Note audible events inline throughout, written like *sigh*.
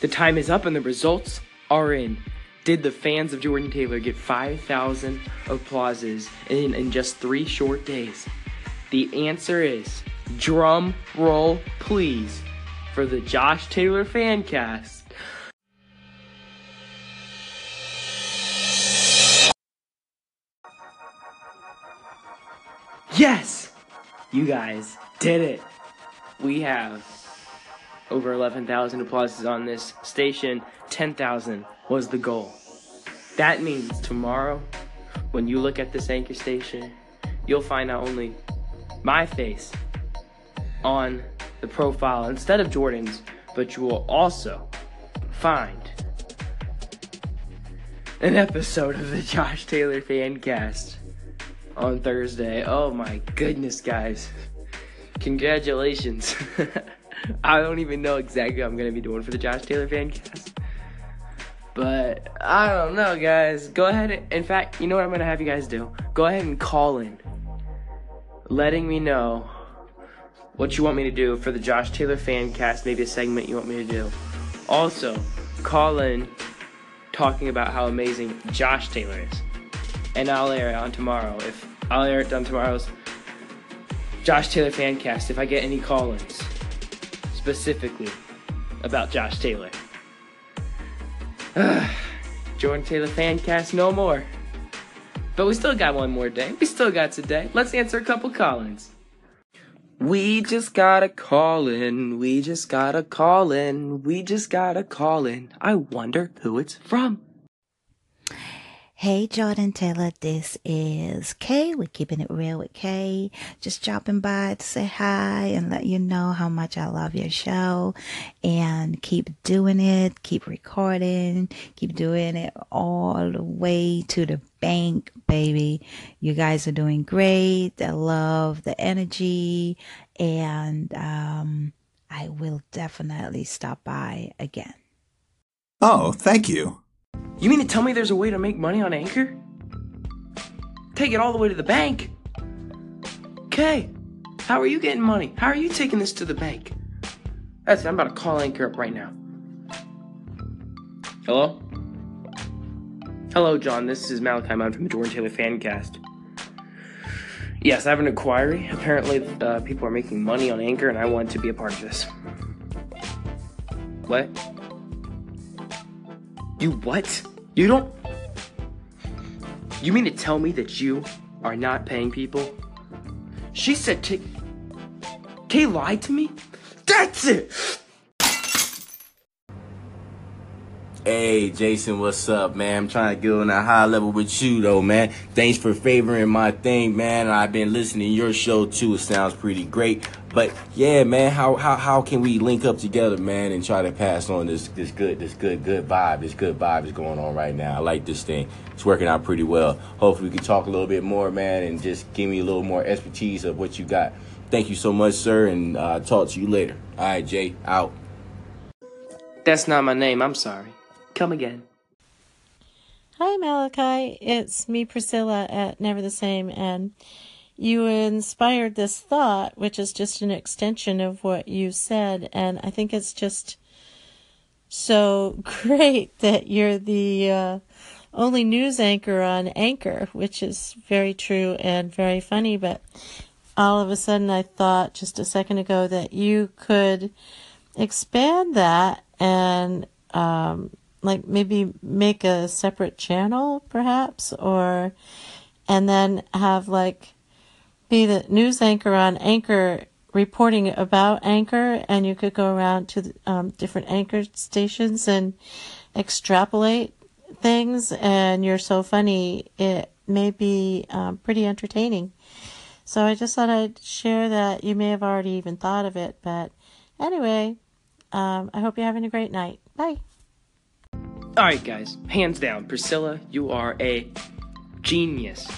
The time is up and the results are in. Did the fans of Jordan Taylor get 5,000 applauses in, in just three short days? The answer is drum roll, please, for the Josh Taylor fan cast. Yes! You guys did it. We have over 11,000 applauses on this station. 10,000 was the goal. That means tomorrow, when you look at this anchor station, you'll find not only my face on the profile instead of Jordan's, but you will also find an episode of the Josh Taylor Fancast on Thursday. Oh my goodness, guys. Congratulations. *laughs* I don't even know exactly what I'm to be doing for the Josh Taylor Fancast. But I don't know, guys. Go ahead. In fact, you know what I'm to have you guys do? Go ahead and call in, letting me know what you want me to do for the Josh Taylor Fancast, maybe a segment you want me to do. Also, call in talking about how amazing Josh Taylor is. And I'll air it on tomorrow. If I'll air it on tomorrow's Josh Taylor Fancast if I get any call ins specifically about Josh Taylor. Jordan Taylor fan cast no more. But we still got one more day. We still got today. Let's answer a couple call ins. We just got a call in. We just got a call in. We just got a call in. I wonder who it's from. Hey, Jordan Taylor, this is Kay. We're keeping it real with Kay. Just dropping by to say hi and let you know how much I love your show and keep doing it, keep recording, keep doing it all the way to the bank, baby. You guys are doing great. I love the energy and, um, I will definitely stop by again. Oh, thank you. You mean to tell me there's a way to make money on Anchor? Take it all the way to the bank? Okay. How are you getting money? How are you taking this to the bank? That's I'm about to call Anchor up right now. Hello? Hello, John. This is Malachi I'm from the Jordan Taylor Fancast. Yes, I have an inquiry. Apparently, uh, people are making money on Anchor, and I want to be a part of this. What? You what? You don't. You mean to tell me that you are not paying people? She said Kay. Kay lied to me? That's it! Hey, Jason, what's up, man? I'm trying to get on a high level with you, though, man. Thanks for favoring my thing, man. I've been listening to your show, too. It sounds pretty great. But, yeah, man, how, how, how can we link up together, man, and try to pass on this, this good, this good, good vibe, this good vibe is going on right now. I like this thing. It's working out pretty well. Hopefully we can talk a little bit more, man, and just give me a little more expertise of what you got. Thank you so much, sir, and uh, talk to you later. All right, Jay, out. That's not my name, I'm sorry. Come again. Hi, Malachi. It's me, Priscilla, at Never the Same, and you inspired this thought, which is just an extension of what you said, and I think it's just so *laughs* great that you're the uh, only news anchor on Anchor, which is very true and very funny. But all of a sudden, I thought just a second ago that you could expand that and um, like maybe make a separate channel perhaps or and then have like be the news anchor on anchor reporting about anchor and you could go around to um, different anchor stations and extrapolate things and you're so funny it may be um, pretty entertaining. So i just thought i'd share that. You may have already even thought of it but anyway um, i hope you're having a great night. Bye. Alright, guys, hands down, Priscilla, you are a genius.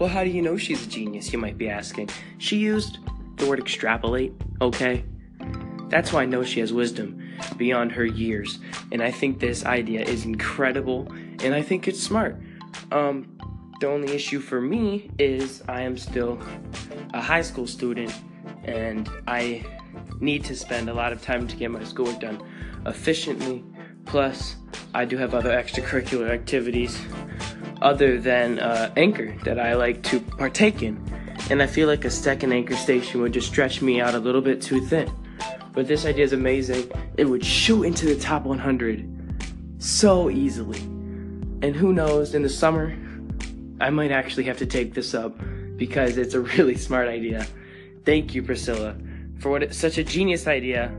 Well, how do you know she's a genius, you might be asking? She used the word extrapolate, okay? That's why I know she has wisdom beyond her years. And I think this idea is incredible, and I think it's smart. Um, the only issue for me is I am still a high school student, and I need to spend a lot of time to get my schoolwork done efficiently Plus, I do have other extracurricular activities other than uh, Anchor that I like to partake in. And I feel like a second Anchor station would just stretch me out a little bit too thin. But this idea is amazing. It would shoot into the top 100 so easily. And who knows, in the summer, I might actually have to take this up because it's a *laughs* really smart idea. Thank you, Priscilla, for what such a genius idea.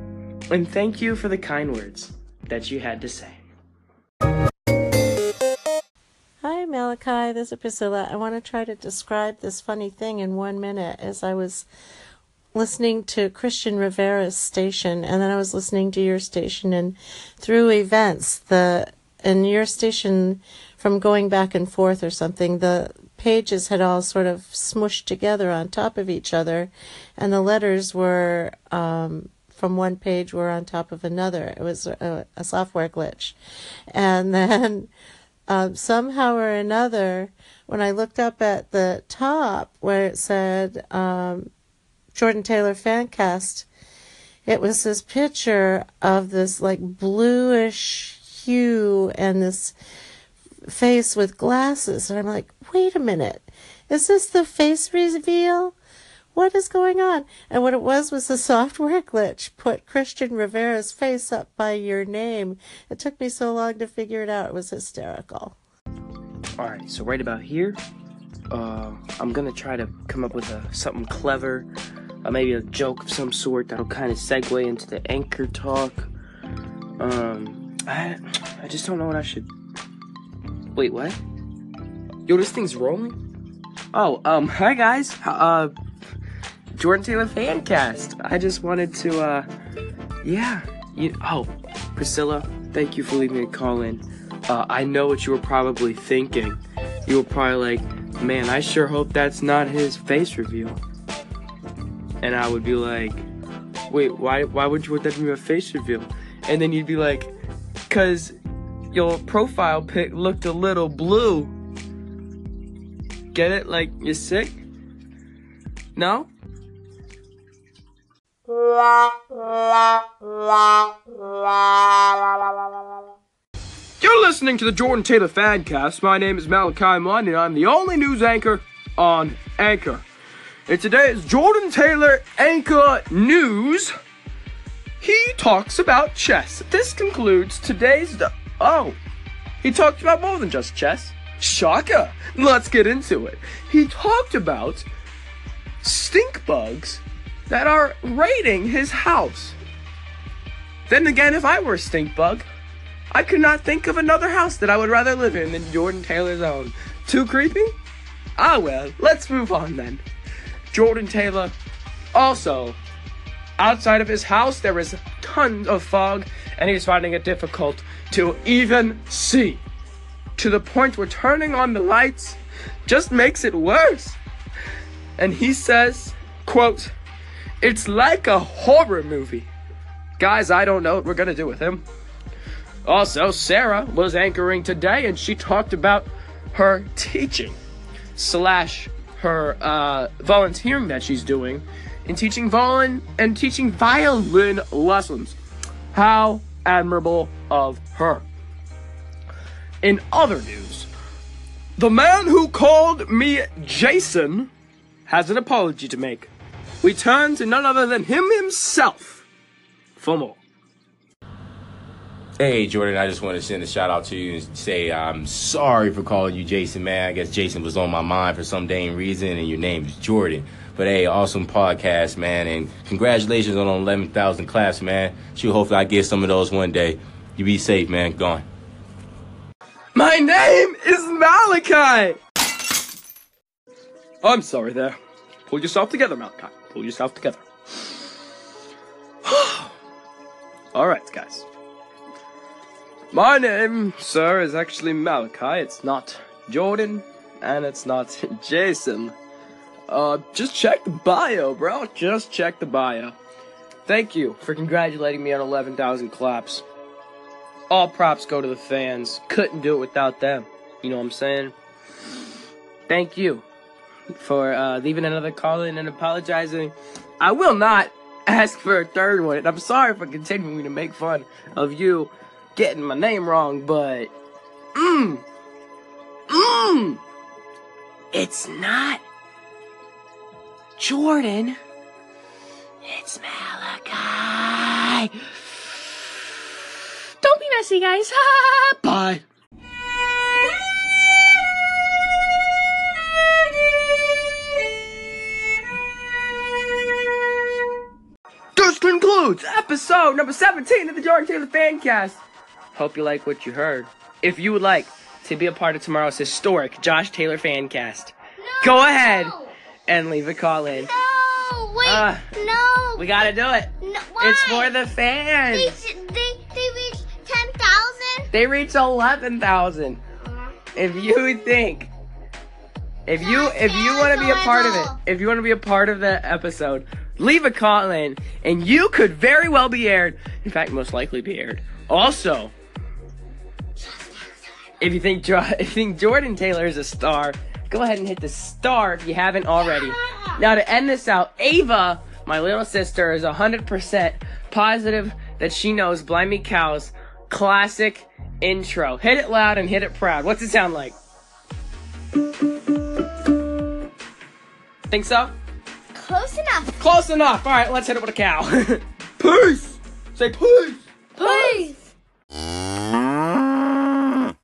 And thank you for the kind words that you had to say. Malachi. This is Priscilla. I want to try to describe this funny thing in one minute as I was listening to Christian Rivera's station, and then I was listening to your station, and through events, the in your station, from going back and forth or something, the pages had all sort of smushed together on top of each other, and the letters were um, from one page were on top of another. It was a, a software glitch, and then. Um, somehow or another, when I looked up at the top where it said um, Jordan Taylor Fancast, it was this picture of this like bluish hue and this face with glasses. And I'm like, wait a minute, is this the face reveal? What is going on? And what it was was a software *laughs* glitch. Put Christian Rivera's face up by your name. It took me so long to figure it out. It was hysterical. All right, so right about here, uh, I'm gonna try to come up with a, something clever, uh, maybe a joke of some sort that'll kind of segue into the anchor talk. Um, I, I just don't know what I should. Wait, what? Yo, this thing's rolling. Oh, um, hi guys. Uh, Jordan Taylor fan cast. I just wanted to, uh, yeah. You, oh, Priscilla, thank you for leaving me a call in. Uh, I know what you were probably thinking. You were probably like, man, I sure hope that's not his face reveal. And I would be like, wait, why, why would you want that to be a face reveal? And then you'd be like, cause your profile pic looked a little blue. Get it? Like, you're sick? No? You're listening to the Jordan Taylor Fancast. My name is Malachi Munn, and I'm the only news anchor on Anchor. And today is Jordan Taylor Anchor News, he talks about chess. This concludes today's. Do- oh, he talked about more than just chess. Shaka, Let's get into it. He talked about stink bugs that are raiding his house. Then again, if I were a stink bug, I could not think of another house that I would rather live in than Jordan Taylor's own. Too creepy? Ah well, let's move on then. Jordan Taylor also outside of his house there is tons of fog and he's finding it difficult to even see. To the point where turning on the lights just makes it worse. And he says, quote, it's like a horror movie. Guys, I don't know what we're gonna do with him. Also, Sarah was anchoring today and she talked about her teaching slash her uh, volunteering that she's doing in teaching violin and teaching violin lessons. How admirable of her. In other news, the man who called me Jason has an apology to make. We turn to none other than him himself for more. Hey, Jordan, I just want to send a shout out to you and say I'm sorry for calling you Jason, man. I guess Jason was on my mind for some dang reason, and your name is Jordan. But hey, awesome podcast, man, and congratulations on 11,000 claps, man. Shoot, hopefully I get some of those one day. You be safe, man. Gone. My name is Malachi! I'm sorry there. Pull yourself together, Malachi. Pull yourself together. *sighs* Alright, guys. My name, sir, is actually Malachi. It's not Jordan, and it's not *laughs* Jason. Uh, just check the bio, bro. Just check the bio. Thank you for congratulating me on 11,000 claps. All props go to the fans. Couldn't do it without them. You know what I'm saying? Thank you for uh, leaving another call in and apologizing. I will not ask for a third one. And I'm sorry for continuing to make fun of you getting my name wrong, but mmm, mmm, it's not Jordan. It's Malachi. Don't be messy, guys. *laughs* Bye. Concludes episode number 17 of the Jordan Taylor Fancast. Hope you like what you heard. If you would like to be a part of tomorrow's historic Josh Taylor Fancast, go ahead and leave a call in. No, wait, Ah. no. We gotta do it. No, why? It's for the They, fans. they, they reached 10,000? They reached 11,000. If you think, if you if you want to be a part of it, if you want to be a part of the episode, leave a in, and you could very well be aired. In fact, most likely be aired. Also, if you think jo- *laughs* if you think Jordan Taylor is a star, go ahead and hit the star if you haven't already. Now to end this out, Ava, my little sister, is 100% positive that she knows Blind Me Cow's classic intro. Hit it loud and hit it proud. What's it sound like? Think so? Close enough. Close enough. All right, let's hit it with a cow. *laughs* peace. Say peace. Peace.